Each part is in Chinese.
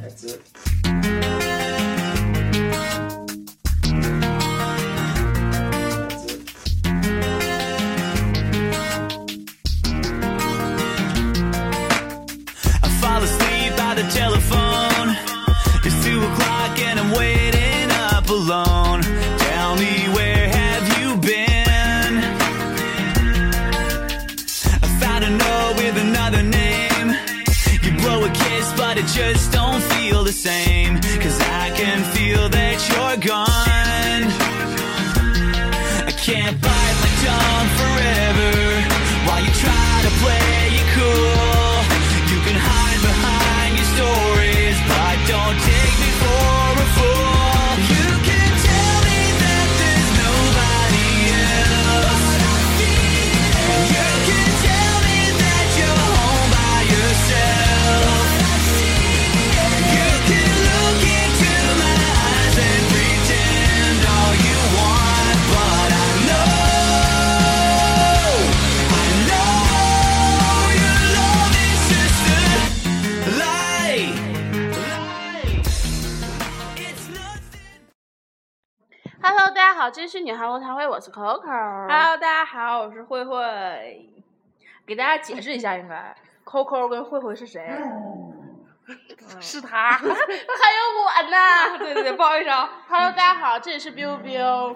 That's it. I fall asleep by the telephone. It's two o'clock and I'm waiting up alone. Tell me where have you been? I found a note with another name. You blow a kiss, but it just the same. Cause I can feel that you're gone. I can't bite 这是女韩国谈会，我是 Coco。Hello，大家好，我是慧慧。给大家解释一下，应该 Coco 跟慧慧是谁？是他，还有我呢。对对对，不好意思啊。Hello，大家好，这里是 biu biu。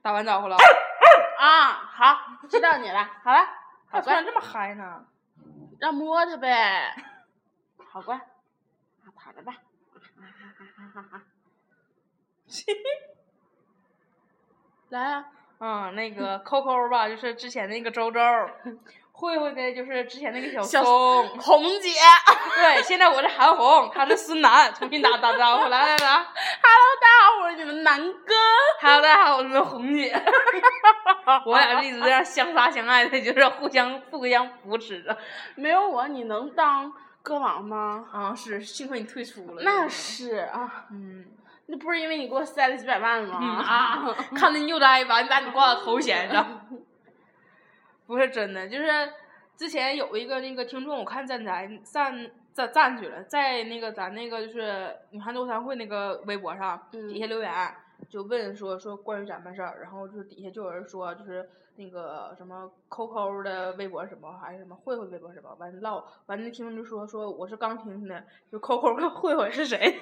打完招呼了，啊，好，知道你了。好了，好乖他突然，这么嗨呢？让摸它呗。好乖，啊，躺着吧。来啊，嗯，那个 Coco 吧，就是之前那个周周。慧慧呢，就是之前那个小小松。红姐。对，现在我是韩红，他是孙楠，重新打打招呼，来来来 Hello，大家好，我是你们南哥。，Hello，大家好，我是你们红姐。我俩一直这样相杀相爱的，就是互相互相扶持着。没有我，你能当歌王吗？啊，是，幸亏你退出了。那，是啊，嗯，那不是因为你给我塞了几百万吗？嗯啊，看着你又呆吧，你把你挂到头衔上。不是真的，就是之前有一个那个听众，我看站咱站站站去了，在那个咱那个就是女汉周三会那个微博上嗯底下留言，就问说说关于咱们事儿，然后就是底下就有人说就是那个什么 Coco 的微博什么还是什么慧慧微博什么，完唠完那听众就说说我是刚听的，就 Coco 跟慧慧是谁？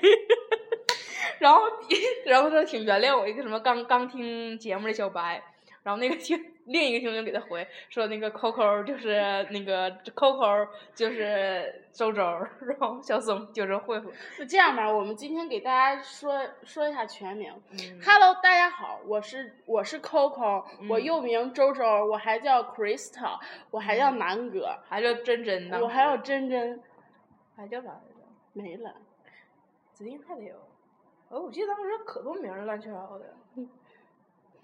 然后 然后他挺原谅我一个什么刚刚听节目的小白，然后那个听 另一个听众给他回说那个 Coco 就是那个 Coco 就是周周，然后小松就是慧慧。就这样吧，我们今天给大家说说一下全名。嗯 Hello，大家好，我是我是 Coco，、我嗯又名周周，我还叫 Crystal，我还叫南哥，还叫真真呢，我还有真真，还叫啥来着？没了。指定还得有。哦，我记得当时可多名儿了，乱七八糟的。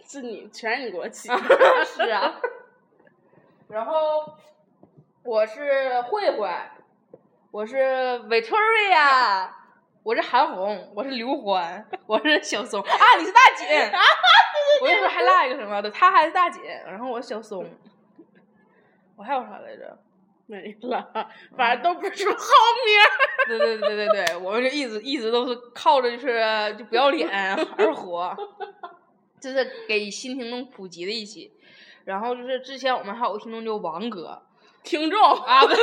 是你，全是你给我起。是啊。然后我是慧慧，我是 Victoria，我是韩红，我是刘欢，我是小松啊，你是大锦啊！我跟你说还落一个什么的，他还是大姐，然后我是小松。我还有啥来着？没了，反正都不是好名儿。对对对对对，我们就一直一直都是靠着就是就不要脸而活，这是给新听众普及的一期。然后就是之前我们还有个听众叫王哥听众啊，对，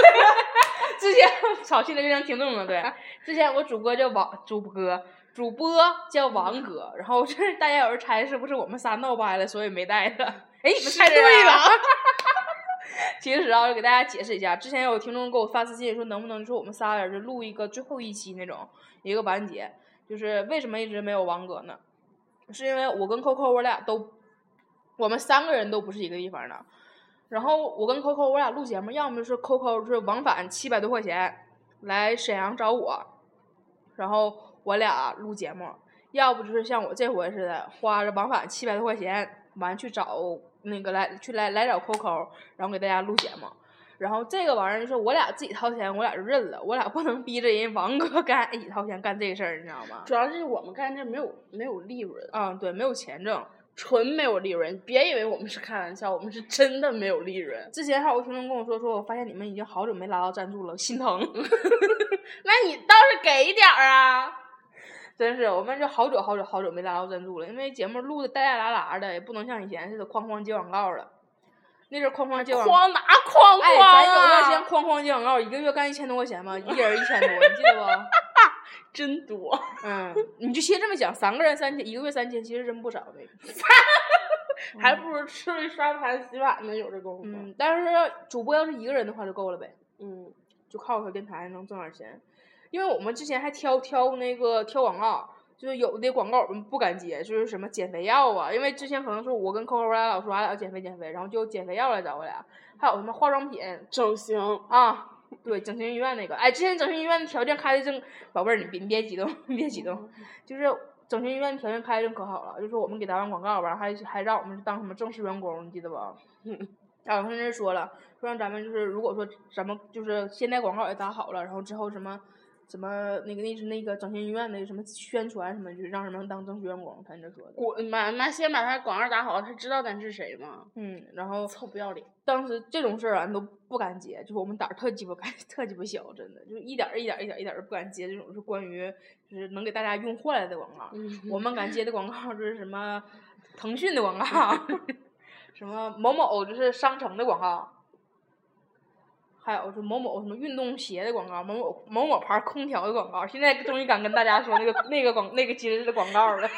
之前操现在变成听众了，对，之前我主播叫王主播主播叫王哥，然后就是大家有人猜是不是我们仨闹掰了，所以没带他。哎，你们猜对了。其实啊，给大家解释一下，之前有听众给我发私信说，能不能就是我们仨人就录一个最后一期那种一个完结，就是为什么一直没有王哥呢？是因为我跟 Coco 我俩都，我们三个人都不是一个地方的。然后我跟 Coco 我俩录节目，要么就是 Coco 是往返七百多块钱来沈阳找我，然后我俩录节目；要不就是像我这回似的，花着往返七百多块钱，完去找那个来去来来找 Coco，然后给大家录节目。然后这个玩意儿就是我俩自己掏钱，我俩就认了，我俩不能逼着人王哥跟俺一起掏钱干这个事儿，你知道吗？主要是我们干这没有没有利润。嗯，对，没有钱挣。纯没有利润，别以为我们是开玩笑，我们是真的没有利润。之前还有个听众跟我说，说我发现你们已经好久没拉到赞助了，心疼。那你倒是给点儿啊！真是，我们就好久好久好久没拉到赞助了，因为节目录的带带拉拉的，也不能像以前似的哐哐接广告了。那阵儿哐哐接广告，哐哪哐哎，哐咱有段时间啊！哐哐接广告，一个月干一千多块钱嘛，一人一千多，你记得不？真多，嗯，你就先这么讲，三个人三千，一个月三千，其实真不少的。还不如吃力刷盘洗碗呢，有这功夫。嗯，但是主播要是一个人的话就够了呗，嗯就靠小电台能挣点钱。因为我们之前还挑挑那个挑广告，就是有的广告我们不敢接，就是什么减肥药啊，因为之前可能是我跟 Coco 俩老说俺俩要减肥减肥，然后就减肥药来找我俩，还有什么化妆品整形啊，对，整形医院那个，哎，之前整形医院的条件开的正，宝贝儿你别你别激动，你别激动，就是整形医院条件开的真可好了，就是我们给打完广告吧还还让我们当什么正式员工，你记得不？然后他那说了，说让咱们就是如果说咱们就是现在广告也打好了，然后之后什么什么那个那是那个整形医院的什么宣传什么，就让人们当正式员工，他那说的。滚吧！那先把他广告打好，他知道咱是谁吗？嗯，然后臭不要脸！当时这种事儿俺都不敢接，就是我们胆儿特鸡巴敢，特鸡巴小，真的，就是一点儿一点儿一点儿一点儿都不敢接这种是关于就是能给大家用坏了的广告。嗯我们敢接的广告就是什么腾讯的广告，什么某某就是商城的广告，还有是某某什么运动鞋的广告，某某某某牌空调的广告。现在终于敢跟大家说那个那个广那个节日的广告了。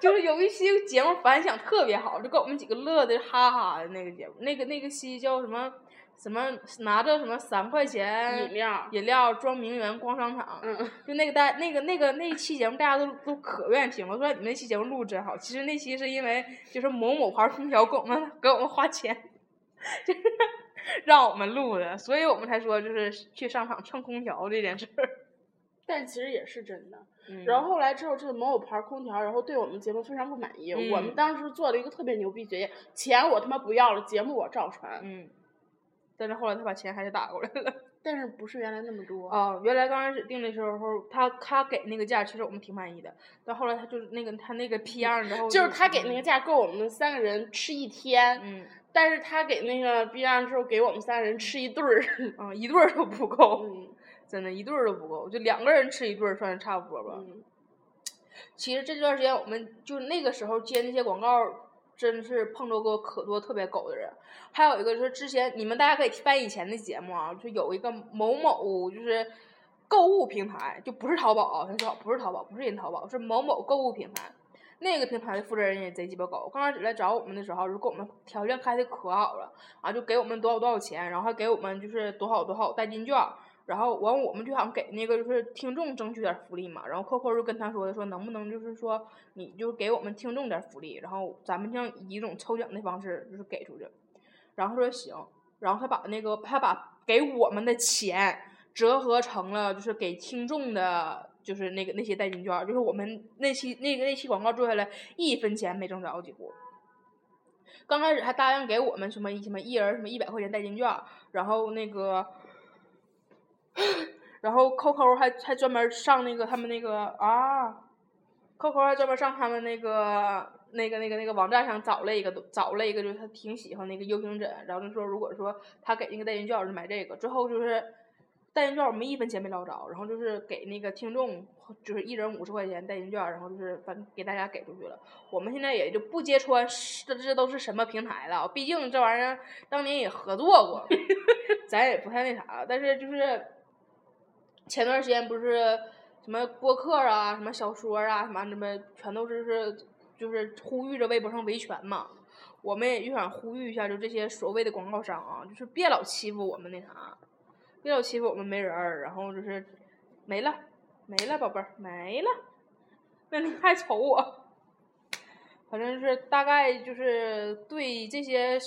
就是有一期节目反响特别好，就给我们几个乐的哈哈的那个节目，那个那个期叫什么什么拿着什么三块钱饮料饮料装名媛逛商场，嗯，就那个大那个那个那一期节目大家都都可愿意听了，说你们那期节目录真好。其实那期是因为就是某某牌空调给我们给我们花钱，就是 让我们录的，所以我们才说就是去商场蹭空调这件事儿。但其实也是真的。嗯然后后来之后，这个某某牌空调，然后对我们节目非常不满意。我们嗯当时做了一个特别牛逼决定，钱我他妈不要了，节目我照传。嗯，但是后来他把钱还是打过来了。但是不是原来那么多。哦，原来刚开始定的时候，他他给那个价，其实我们挺满意的。但后来他就是那个他那个批样之后，就是他给那个价够我们三个人吃一天，嗯但是他给那个 B 站之后给我们三人吃一顿儿。嗯一顿儿都不够，嗯真的，一顿儿都不够，就两个人吃一顿儿算是差不多吧。嗯，其实这段时间我们就那个时候接那些广告，真是碰着过可多特别狗的人。还有一个就是之前你们大家可以翻以前的节目啊，就有一个某某就是购物平台，就不是淘宝啊，很少不是淘宝，不是人淘宝，是某某购物平台。那个平台的负责人也贼鸡巴狗，刚开始来找我们的时候，就给我们条件开的可好了，啊，就给我们多少多少钱，然后还给我们就是多少多少代金券，然后完我们就想给那个就是听众争取点福利嘛，然后扣扣就跟他说的说能不能就是说你就给我们听众点福利，然后咱们这样以一种抽奖的方式就是给出去，然后说行，然后他把那个他把给我们的钱折合成了就是给听众的。就是那个那些代金券，就是我们那期那个那期广告做下来一分钱没挣着几乎。刚开始还答应给我们什么什么一人什么一百块钱代金券，然后那个，然后扣扣还还专门上那个他们那个啊，扣扣还专门上他们那个那个那个那个网站上找了一个找了一个，就是他挺喜欢那个 U 型枕，然后就说如果说他给那个代金券儿就买这个，最后就是代金券我们一分钱没捞着，然后就是给那个听众就是一人五十块钱代金券，然后就是反给大家给出去了。我们现在也就不揭穿是这这都是什么平台了，毕竟这玩意儿当年也合作过，咱也不太那啥。但是就是前段时间不是什么播客啊、什么小说啊、什么什么，全都是是就是呼吁着微博上维权嘛。我们也就想呼吁一下，就这些所谓的广告商啊，就是别老欺负我们那啥，别老欺负我们没人儿，然后就是没了没了，宝贝儿没了。那你还瞅我？反正是大概就是对这些，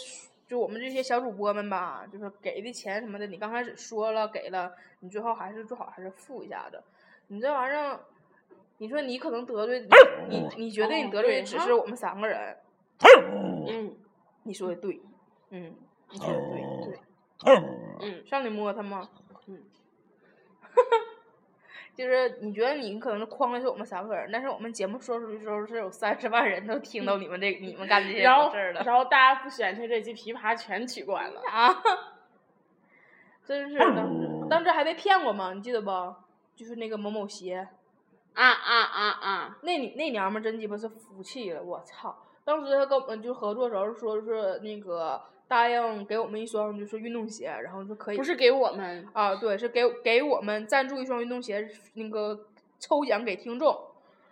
就我们这些小主播们吧，就是给的钱什么的，你刚开始说了给了，你最后还是最好还是付一下子。你这玩意儿，你说你可能得罪 你，你你觉得你哦得罪的只是我们三个人，嗯你说的对，嗯，你说的对，嗯，上你摸他吗？嗯，就是你觉得你可能是框的是我们三个人，但是我们节目说出去之后是有三十万人都听到你们这 你们干这些事儿了然后大家不喜欢听这期琵琶全取关了。啊！真是当时当时还被骗过吗？你记得不？就是那个某某鞋，啊啊啊啊！那你那娘们儿真鸡巴是服气了，我操！当时他跟我们就合作的时候说是那个答应给我们一双就是运动鞋，然后就可以不是给我们，啊，对，是给给我们赞助一双运动鞋，那个抽奖给听众。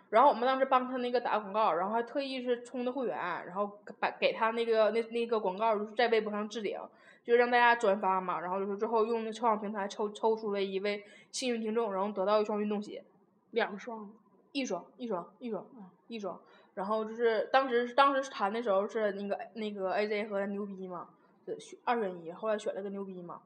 然后我们当时帮他那个打广告，然后还特意是充的会员，然后把给他那个那那个广告就是在微博上置顶，就是让大家转发嘛。然后就是最后用那抽奖平台抽抽出了一位幸运听众，然后得到一双运动鞋。两双。一双，一双，一双，啊，一双。然后就是当时当时谈的时候是那个那个 AJ 和牛逼嘛，选二选一，后来选了个牛逼嘛。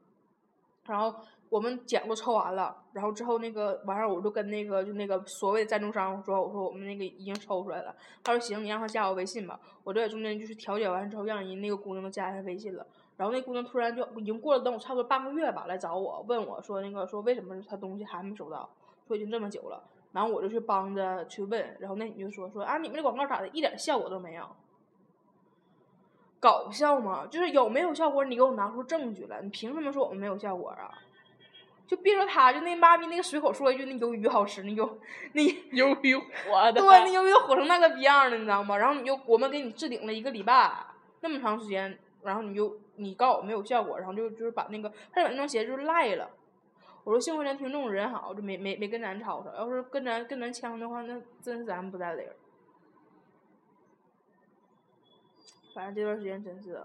然后我们奖都抽完了，然后之后那个晚上我就跟那个就那个所谓的赞助商说，我说我们那个已经抽出来了。他说行，你让他加我微信吧。我就在中间就是调解完之后，让人那个姑娘都加一下微信了。然后那姑娘突然就已经过了等我差不多半个月吧，来找我问我说那个说为什么他东西还没收到，说已经这么久了。然后我就去帮着去问，然后那你就说说啊，你们这广告咋的，一点效果都没有，搞笑吗？就是有没有效果，你给我拿出证据来，你凭什么说我们没有效果啊？就别说他，就那妈咪那个随口说一句那鱿鱼好吃，那鱿那 鱿鱼火的。对，那鱿鱼都火成那个逼样了，你知道吗？然后你就我们给你置顶了一个礼拜，那么长时间，然后你就你告我没有效果，然后就就是把那个他把那双鞋就是赖了。我说幸亏咱听众人好，就没没没跟咱吵吵。要是跟咱跟咱呛的话，那真是咱不在理儿。反正这段时间真是，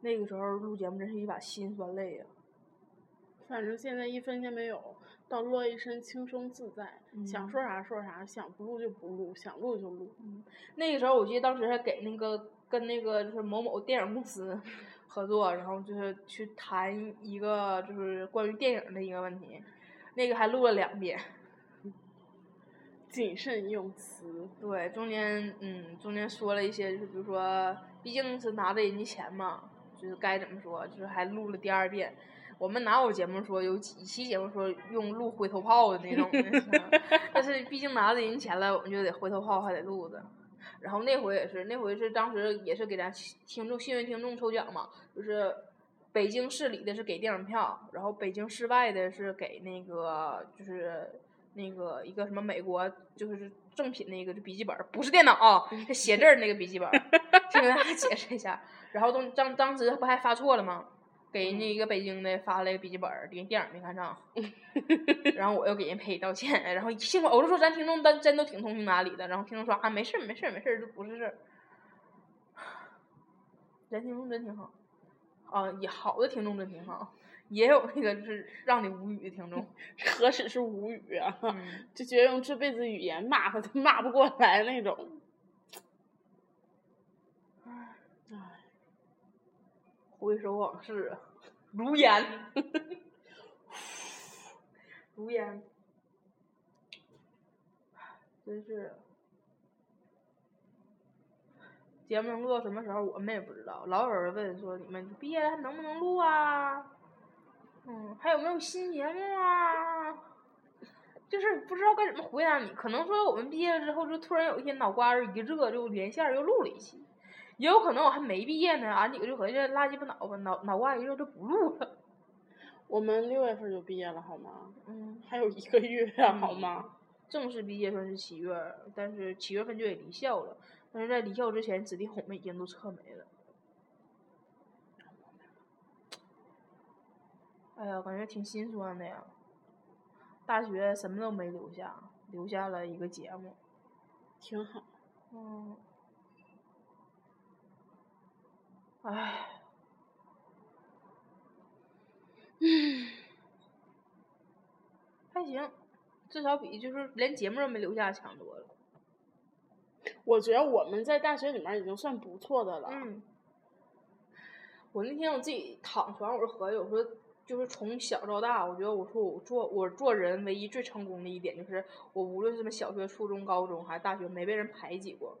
那个时候录节目真是一把辛酸泪呀、反正现在一分钱没有，倒落一身轻松自在，想说啥说啥，想不录就不录，想录就录。那个时候我记得当时还给那个跟那个就是某某电影公司合作，然后就是去谈一个就是关于电影的一个问题，那个还录了两遍。谨慎用词，对，中间嗯，中间说了一些，就是比如说，毕竟是拿着人家钱嘛，就是该怎么说，就是还录了第二遍。我们哪有节目说有几期节目说用录回头炮的那种 的但是毕竟拿着人钱了，我们就得回头炮还得录着。然后那回也是，那回是当时也是给咱听众幸运听众抽奖嘛，就是北京市里的是给电影票，然后北京市外的是给那个就是那个一个什么美国就是正品那个就笔记本，不是电脑啊，是写字儿那个笔记本儿，先给大家解释一下。然后都当当时不还发错了吗？给人家一个北京的发了一个笔记本儿，人电影没看上，然后我又给人赔道歉，然后幸亏我就说咱听众真真都挺通情达理的，然后听众说啊没事儿没事儿没事儿，这不是事儿，咱听众真挺好，啊也好的听众真挺好，也有那个就是让你无语的听众，何止是无语啊，嗯。就觉得用这辈子语言骂他都骂不过来那种。回首往事，如烟，如烟，真是。节目能录到什么时候，我们也不知道。老有人问说，你们毕业了还能不能录啊？嗯，还有没有新节目啊？就是不知道该怎么回答你。可能说我们毕业了之后，就突然有一天脑瓜儿一热，就连线又录了一期。也有可能我还没毕业呢，俺几个就合计拉鸡巴脑吧，脑脑瓜一热就不录了。我们六月份就毕业了，好吗？嗯，还有一个月啊，好吗？正式毕业算是七月，但是七月份就得离校了。但是在离校之前，指定我们已经都撤没了。哎呀，感觉挺心酸的呀。大学什么都没留下，留下了一个节目。挺好。嗯。唉。嗯还行，至少比就是连节目都没留下强多了。我觉得我们在大学里面已经算不错的了。嗯。我那天我自己躺床，我就合计，我说就是从小到大，我觉得我说我做我做人唯一最成功的一点就是，我无论什么小学、初中、高中还是大学，没被人排挤过。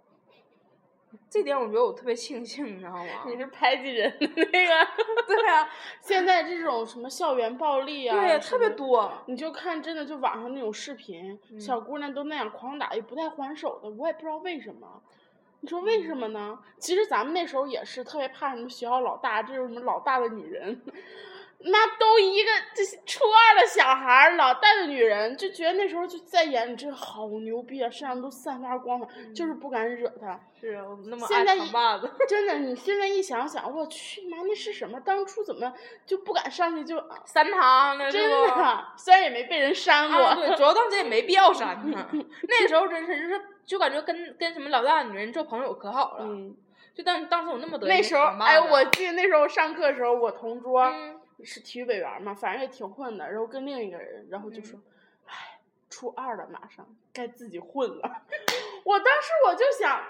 这点我觉得我特别庆幸，你知道吗？你是排挤人的那个。对啊，现在这种什么校园暴力啊，对，什特别。多。你就看真的就网上那种视频，嗯小姑娘都那样狂打，也不带还手的，我也不知道为什么。你说为嗯什么呢？其实咱们那时候也是特别怕什么学校老大，这种什么老大的女人，那都一个这初二的小孩儿，老大的女人，就觉得那时候就在眼里真好牛逼啊，身上都散发光芒，就是不敢惹他。是啊，我那么爱现在一扛把子。真的，你现在一想想，我去妈，那是什么？当初怎么就不敢上去就？三堂呢真的，虽然也没被人删过。啊，对，主要当时也没必要删呢。那时候真是就是就感觉跟跟什么老大的女人做朋友可好了。嗯，就当当时我那么得意那时候，哎，我记得那时候上课的时候，我同桌、嗯是体育委员嘛，反正也挺混的，然后跟另一个人，然后就嗯说，哎、初二了，马上该自己混了。我当时我就想，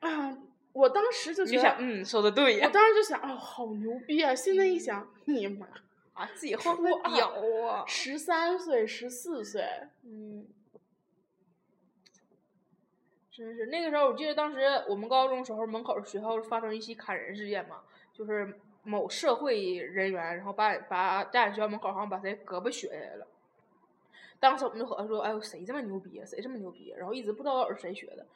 啊，我当时就觉得，想，嗯，说的对呀我。当时就想，哦，好牛逼啊！现在一想，你妈，啊，自己混不屌啊。十三岁、十四岁，嗯，真是那个时候，我记得当时我们高中时候门口学校发生一起砍人事件嘛，就是某社会人员，然后把把在俺学校门口好像把谁胳膊削下来了。当时我们就和他说：“哎呦，谁这么牛逼啊？谁这么牛逼啊？”然后一直不知道是谁学的。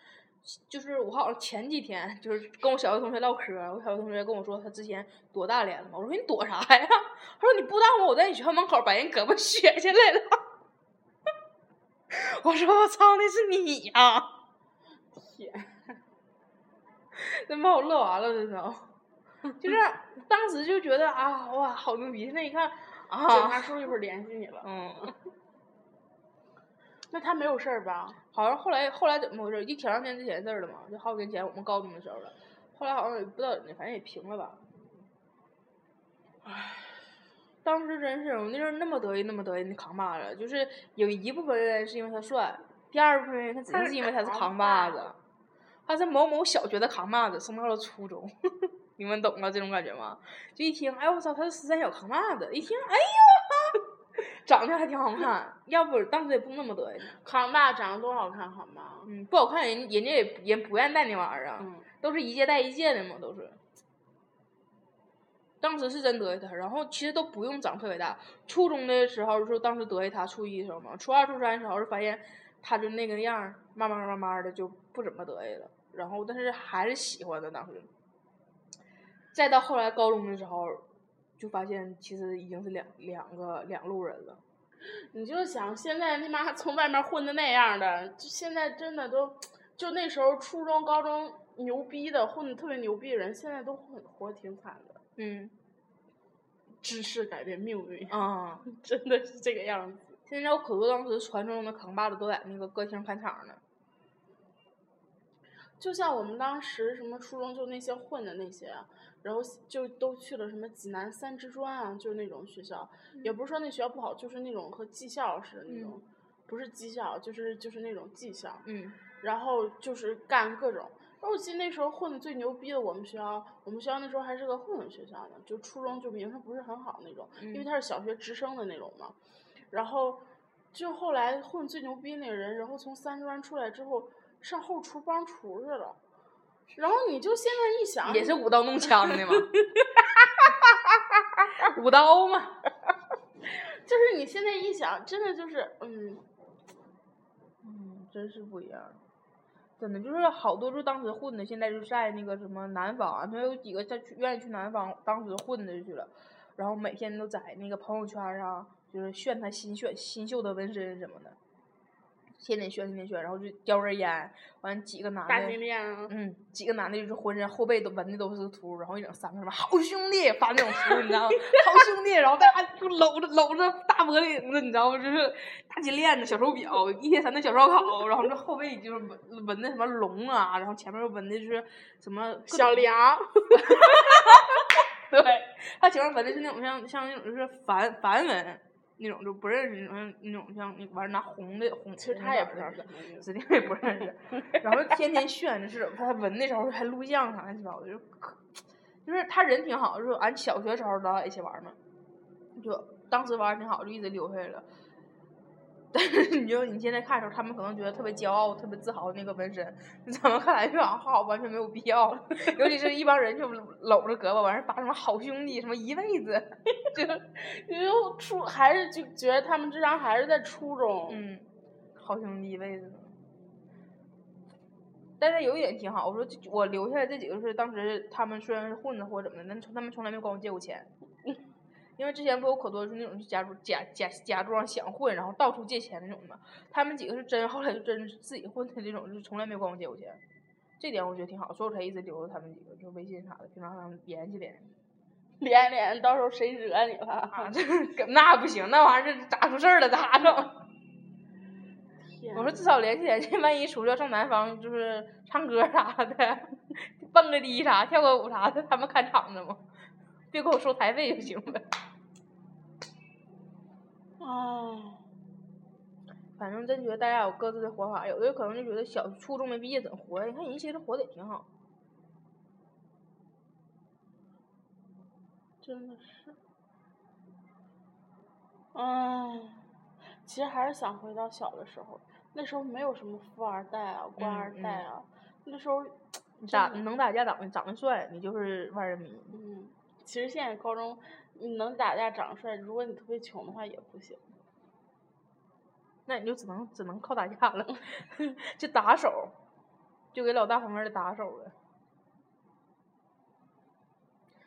就是我好像前几天就是跟我小学同学唠嗑，我小学同学跟我说他之前躲大连了嘛，我说你躲啥呀？他说你不知道吗？我在你学校门口把人胳膊削下来了。我说我操，那是你呀、天，真把我乐完了，这都。就是当时就觉得啊，哇，好牛逼！现在一看警察 叔，叔一会儿联系你了。嗯，那他没有事儿吧？好像后来后来怎么回事？一挺长时间之前的事儿了嘛，就好几年前我们高中的时候了。后来好像也不知道怎么的，反正也平了吧。唉，当时真是我那时候那么得意那么得意的扛把子，就是有一部分原因是因为他帅，第二部分原因他真是因为他是扛把子，他是某某小学的扛把子，升到了初中。你们懂吗？这种感觉吗？就一听，哎我操，他是十三小扛把子，一听，哎呦，长得还挺好看，要不当时也不那么得意呢。康爸长得多好看，好吗？嗯，不好看，人人家也人不愿意戴那玩意儿啊，嗯，都是一届带一届的嘛，都是。当时是真得意他，然后其实都不用长特别大。初中的时候就当时得意他，初一的时候嘛，初二、初三的时候就发现他就那个样儿，慢慢慢慢的就不怎么得意了。然后但是还是喜欢的当时。再到后来高中的时候，就发现其实已经是两两个两路人了。你就想现在他妈从外面混的那样的，就现在真的都，就那时候初中、高中牛逼的混的特别牛逼的人，现在都混活得挺惨的。嗯知识改变命运，啊。真的是这个样子。现在有可多当时传说中的扛把子都在那个歌厅看场呢。就像我们当时什么初中就那些混的那些，然后就都去了什么济南三职专啊，就是那种学校，也不是说那学校不好，就是那种和技校似的那种，不是技校，就是就是那种技校，嗯然后就是干各种。然后我记得那时候混的最牛逼的，我们学校，我们学校那时候还是个混混学校呢，就初中就名声不是很好那种，因为嗯他是小学直升的那种嘛。然后就后来混最牛逼那个人，然后从三专出来之后上后厨帮厨去了。然后你就现在一想，也是舞刀弄枪的嘛，舞刀嘛。就是你现在一想，真的就是嗯，嗯，真是不一样。真的就是好多就当时混的，现在就在那个什么南方，他有几个在去愿意去南方当时混的去了，然后每天都在那个朋友圈上就是炫他新炫新秀的纹身什么的，天天炫天天炫，然后就叼根烟，完几个男大的金链啊，嗯，几个男的就是浑身后背都纹的都是图，然后一整三个什么好兄弟发那种图，你知道吗？好兄弟，然后大家就搂着搂着大脖领子，你知道吗？就是大金链子、小手表，一天三顿小烧烤，然后这后背就是纹纹的什么龙啊，然后前面又纹的就是什么各小种梁，对，他前面纹的是那种像像那种就是梵梵文那种，就不认识那种那种像那玩拿红的红，其实他也不知道色儿的什么意思。指定也不认识，然后天天炫，就是他纹的时候还录像啥乱七八糟的，就可就是他人挺好，就是俺小学时候咱俩一起玩儿嘛，就当时玩儿挺好，就一直留下来了。但是你就你现在看的时候，他们可能觉得特别骄傲、特别自豪的那个纹身，在咱们看来就好好完全没有必要了。尤其是一帮人就搂着胳膊，完事儿发什么好兄弟，什么一辈子，就因为我初还是就觉得他们智商还是在初中。嗯，好兄弟一辈子。但是有一点挺好，我说我留下来这几个是当时他们虽然是混子或者怎么的，但从他们从来没管我借过钱。因为之前不有可多是那种就假装假假假装想混，然后到处借钱那种的嘛。他们几个是真，后来就真是自己混的那种，就从来没管我借过钱。这点我觉得挺好，所以我才一直留着他们几个，就微信啥的，平常让他们联系联系。连连，到时候谁惹你了？啊，这个那不行，那玩意儿这咋出事儿了咋整？我说至少联系联系，万一出去要上南方，就是唱歌啥的，蹦个迪啥，跳个舞啥的，他们看场子嘛，别给我收台费就行了。啊，反正真觉得大家有各自的活法，有的可能就觉得小初中没毕业怎么活呀？你看人其实活的也挺好。真的是。嗯，其实还是想回到小的时候，那时候没有什么富二代啊、官嗯二代啊，那时候你打能打架长得长得帅，你就是万人迷。嗯，其实现在高中你能打架长帅，如果你特别穷的话也不行。那你就只能只能靠打架了，就打手，就给老大旁边的打手了。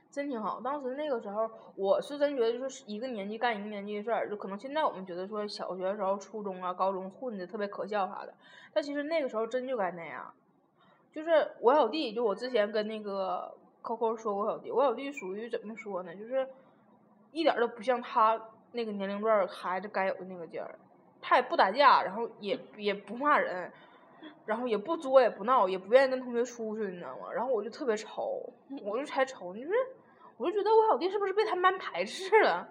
真挺好，当时那个时候，我是真觉得就是一个年纪干一个年纪的事儿，就可能现在我们觉得说小学的时候、初中啊、高中混的特别可笑啥的，但其实那个时候真就该那样。就是我小弟，就我之前跟那个 Coco 说过，小弟，我小弟属于怎么说呢？就是一点儿都不像他那个年龄段孩子该有的那个劲儿。他也不打架，然后也也不骂人，然后也不作也不闹，也不愿意跟同学出去，你知道吗？然后我就特别愁，我就才愁，你说我就觉得我小弟是不是被他们班排斥了？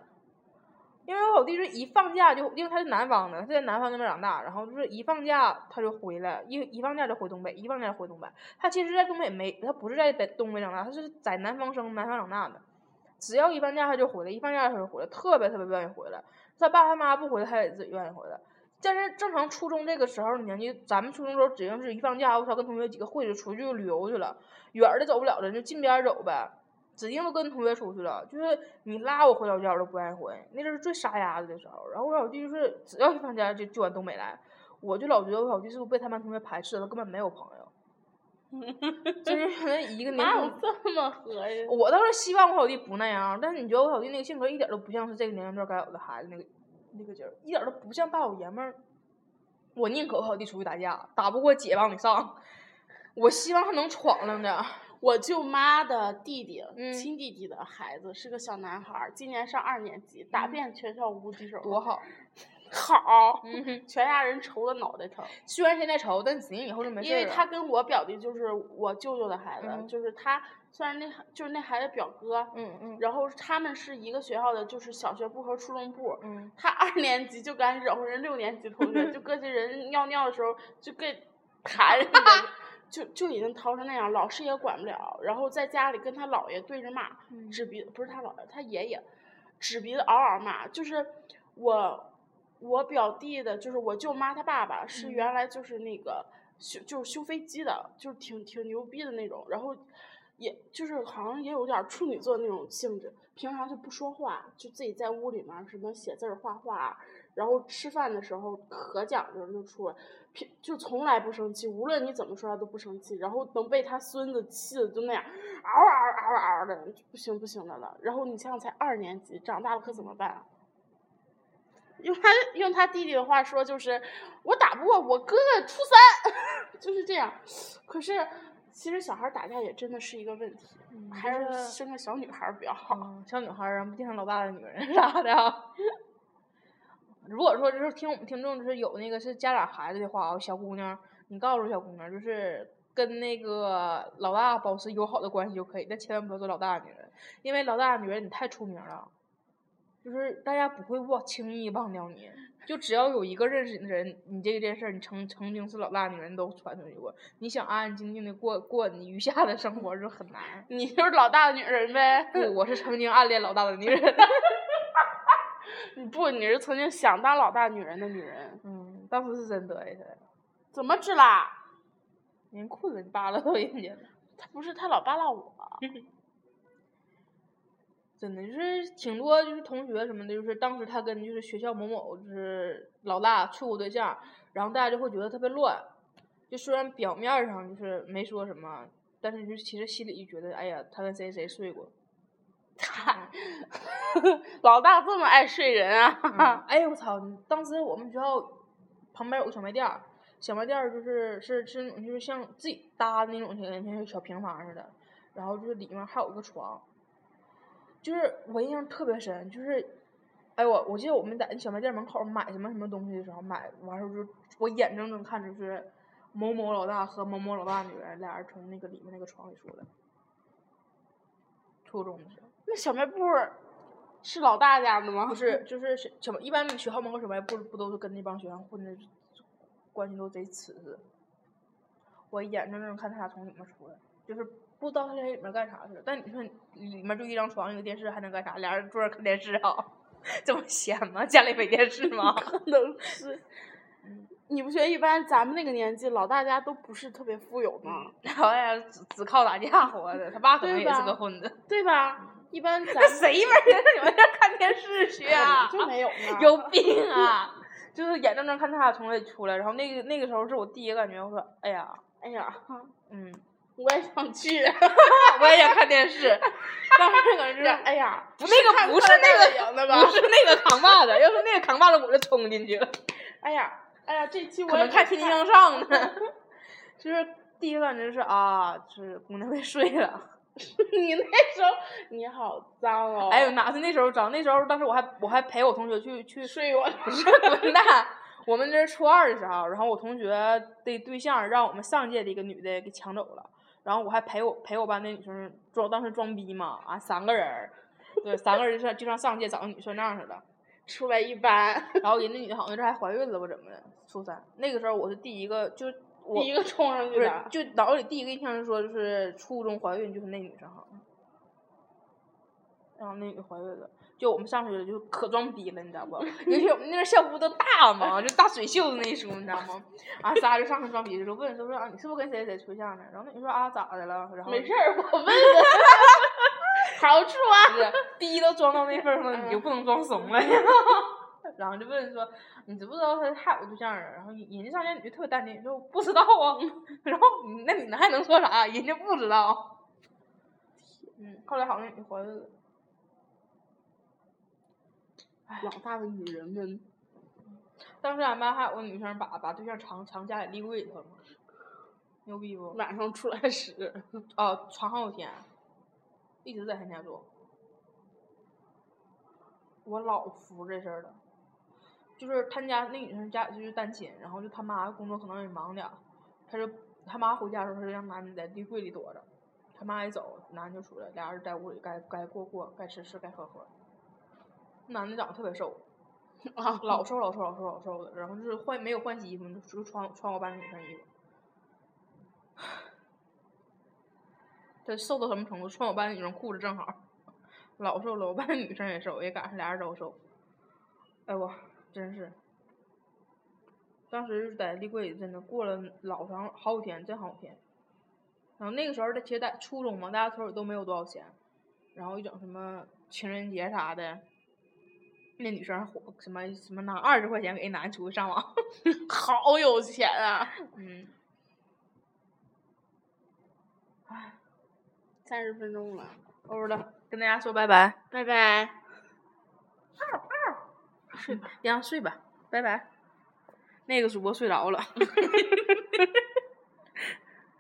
因为我小弟是一放假就，因为他是南方的，他在南方那边长大，然后就是一放假他就回来，一一放假就回东北，一放假就回东北。他其实，在东北没，他不是在北东北长大，他是在南方生，南方长大的。只要一放假他就回来，一放假他就回来，特别特别愿意回来。他爸他妈不回来，他也自己愿意回来。但是正常初中这个时候年纪，咱们初中时候指定是一放假，我操，跟同学几个会就出去旅游去了，远的走不了了，就近边走呗。指定都跟同学出去了，就是你拉我回老家，我都不愿意回。那阵是最傻丫子的时候。然后我小弟就是只要一放假就就往东北来，我就老觉得我小弟是不是被他们班同学排斥了，他根本没有朋友。就是觉得一个年哪有龄，这么合呀？我倒是希望我小弟不那样，但是你觉得我小弟那个性格一点都不像是这个年龄段该有的孩子那个那个劲儿，一点都不像大老爷们儿。我宁可我小弟出去打架，打不过姐帮你上。我希望他能闯亮点。我舅妈的弟弟，嗯亲弟弟的孩子是个小男孩儿，今年上二年级，打遍全校无敌手。多好！好，嗯，全家人愁的脑袋疼。虽然现在愁，但几年以后就没事因为他跟我表弟就是我舅舅的孩子，嗯就是他虽然那就是那孩子表哥，嗯嗯然后他们是一个学校的，就是小学部和初中部。嗯，他二年级就敢惹乎人六年级同学，就搁些人尿尿的时候就给弹 人家，就就已经掏成那样，老师也管不了。然后在家里跟他姥爷对着骂，嗯指鼻不是他姥爷，他爷爷，指鼻子嗷嗷骂。就是我我表弟的，就是我舅妈他爸爸是嗯原来就是那个修就是修飞机的，就是挺挺牛逼的那种。然后也就是好像也有点处女座那种性质，平常就不说话，就自己在屋里面什么写字儿、画画，然后吃饭的时候可讲究了就出来，平就从来不生气，无论你怎么说他都不生气，然后能被他孙子气的就那样，嗷嗷嗷嗷的，就不行不行的了。然后你想想才二年级，长大了可怎么办啊？用他用他弟弟的话说，就是我打不过我哥哥初三，就是这样。可是其实小孩打架也真的是一个问题，还是生个小女孩比较好。嗯，小女孩儿啊，不见成老大的女人 啥的啊。如果说就是听我们听众就是有那个是家长孩子的话啊，小姑娘，你告诉小姑娘就是跟那个老大保持友好的关系就可以，但千万不要做老大的女人，因为老大的女人你太出名了，就是大家不会忘轻易忘掉你。就只要有一个认识你的人，你这件事儿，你曾曾经是老大的女人都传出去过。你想安安静静的过过你余下的生活就很难。你就是老大的女人呗？不，我是曾经暗恋老大的女人。你不，你是曾经想当老大女人的女人，嗯，当时是真得意他，怎么治啦？人裤子你扒拉到人家了。他不是他老扒拉我，真的就是挺多就是同学什么的，就是当时他跟就是学校某某就是老大处过对象，然后大家就会觉得特别乱。就虽然表面上就是没说什么，但是就是其实心里就觉得，哎呀，他跟谁谁睡过。他，老大这么爱睡人啊？嗯哎呦我操！当时我们学校旁边有个小卖店儿，小卖店儿就是是是那种就是像自己搭的那种像像小平房似的，然后就是里面还有个床，就是我印象特别深，就是，哎我我记得我们在那小卖店门口买什么什么东西的时候，买完事儿就我眼睁睁看着就是某某老大和某某老大女人俩人从那个里面那个床里出来，初中的时候。那小卖部是老大家的吗？不是，就是小小一般学校门口小卖部不都是跟那帮学生混的，关系都贼瓷实。我眼睁睁看他俩从里面出来，就是不知道他在里面干啥去了。但你说里面就一张床一个电视，还能干啥？俩人坐着看电视啊？这么闲吗？家里没电视吗？可能是。你不觉得一般咱们那个年纪老大家都不是特别富有吗？好像只只靠打架活的，他爸可能对也是个混子。对吧？一般咱那谁没人在你们家看电视去啊？就没有呢？有病啊！就是眼睁睁看他俩从那里出来，然后那个那个时候是我第一个感觉，我说，哎呀，哎呀，嗯，我也想去。我也想看电视，但是可是哎呀，不那个不是那个？不是那个扛把子，要是那个扛把子我就冲进去了，哎呀，哎呀，这期我可能看《天天向上》呢。就是第一个感觉是啊，就是姑娘被睡了。你那时候你好脏哦！哎呦，哪是那时候脏？那时候当时我还我还陪我同学去去睡我不是滚蛋！我们这是初二的时候，然后我同学的对象让我们上届的一个女的给抢走了，然后我还陪我陪我班那女生装当时装逼嘛啊，三个人，对，三个人就像就像上届找个女算账似的，出来一般，然后人家女的好像这还怀孕了吧怎么的，初三那个时候我是第一个，就是我第一个冲上去的。就脑子里第一个印象是说就是初中怀孕就是那女生好像，然后那女的怀孕了。就我们上学就可装逼了，你知道不？尤其我们那校服都大嘛，就大水袖子那一束，你知道吗？然后仨就上去装逼的时候问说说啊，你是不是跟谁谁处对象呢？然后那你说啊，咋的了？然后没事儿，我问问。好处啊！逼都装到那份儿上了，你就不能装怂了呀。然后就问说，你知不知道他还有个对象啊？然后人家上家女就特别淡定，说不知道啊。然后你那你还能说啥？人家不知道。嗯，后来好像你怀孕了。老大的女人们，当时俺班还有个女生把把对象藏藏家里立柜里头了，牛逼不？晚上出来时，哦，藏好几天，一直在他家住。我老服这事儿了，就是他家那女生家里就是单亲，然后就他妈工作可能也忙点儿，他就他妈回家的时候，他就让男的在立柜里躲着，他妈一走，男的就出来，俩人在屋里该该过过，该吃吃，该喝喝。男的长得特别瘦，啊，老瘦老瘦老瘦老瘦的，然后就是换没有换洗衣服，就穿穿我班女生衣服。他瘦到什么程度？穿我班女生裤子正好，老瘦了。我班女生也瘦，也赶上俩人都瘦。哎我真是，当时在立柜里真的过了老长好几天，真好几天。然后那个时候，其实在初中嘛，大家手里都没有多少钱，然后一整什么情人节啥的，那女生火什么什么拿二十块钱给一男的出去上网，好有钱啊！嗯，三十分钟了，欧了，跟大家说拜拜，拜拜。睡吧，让睡吧，拜拜。那个主播睡着了。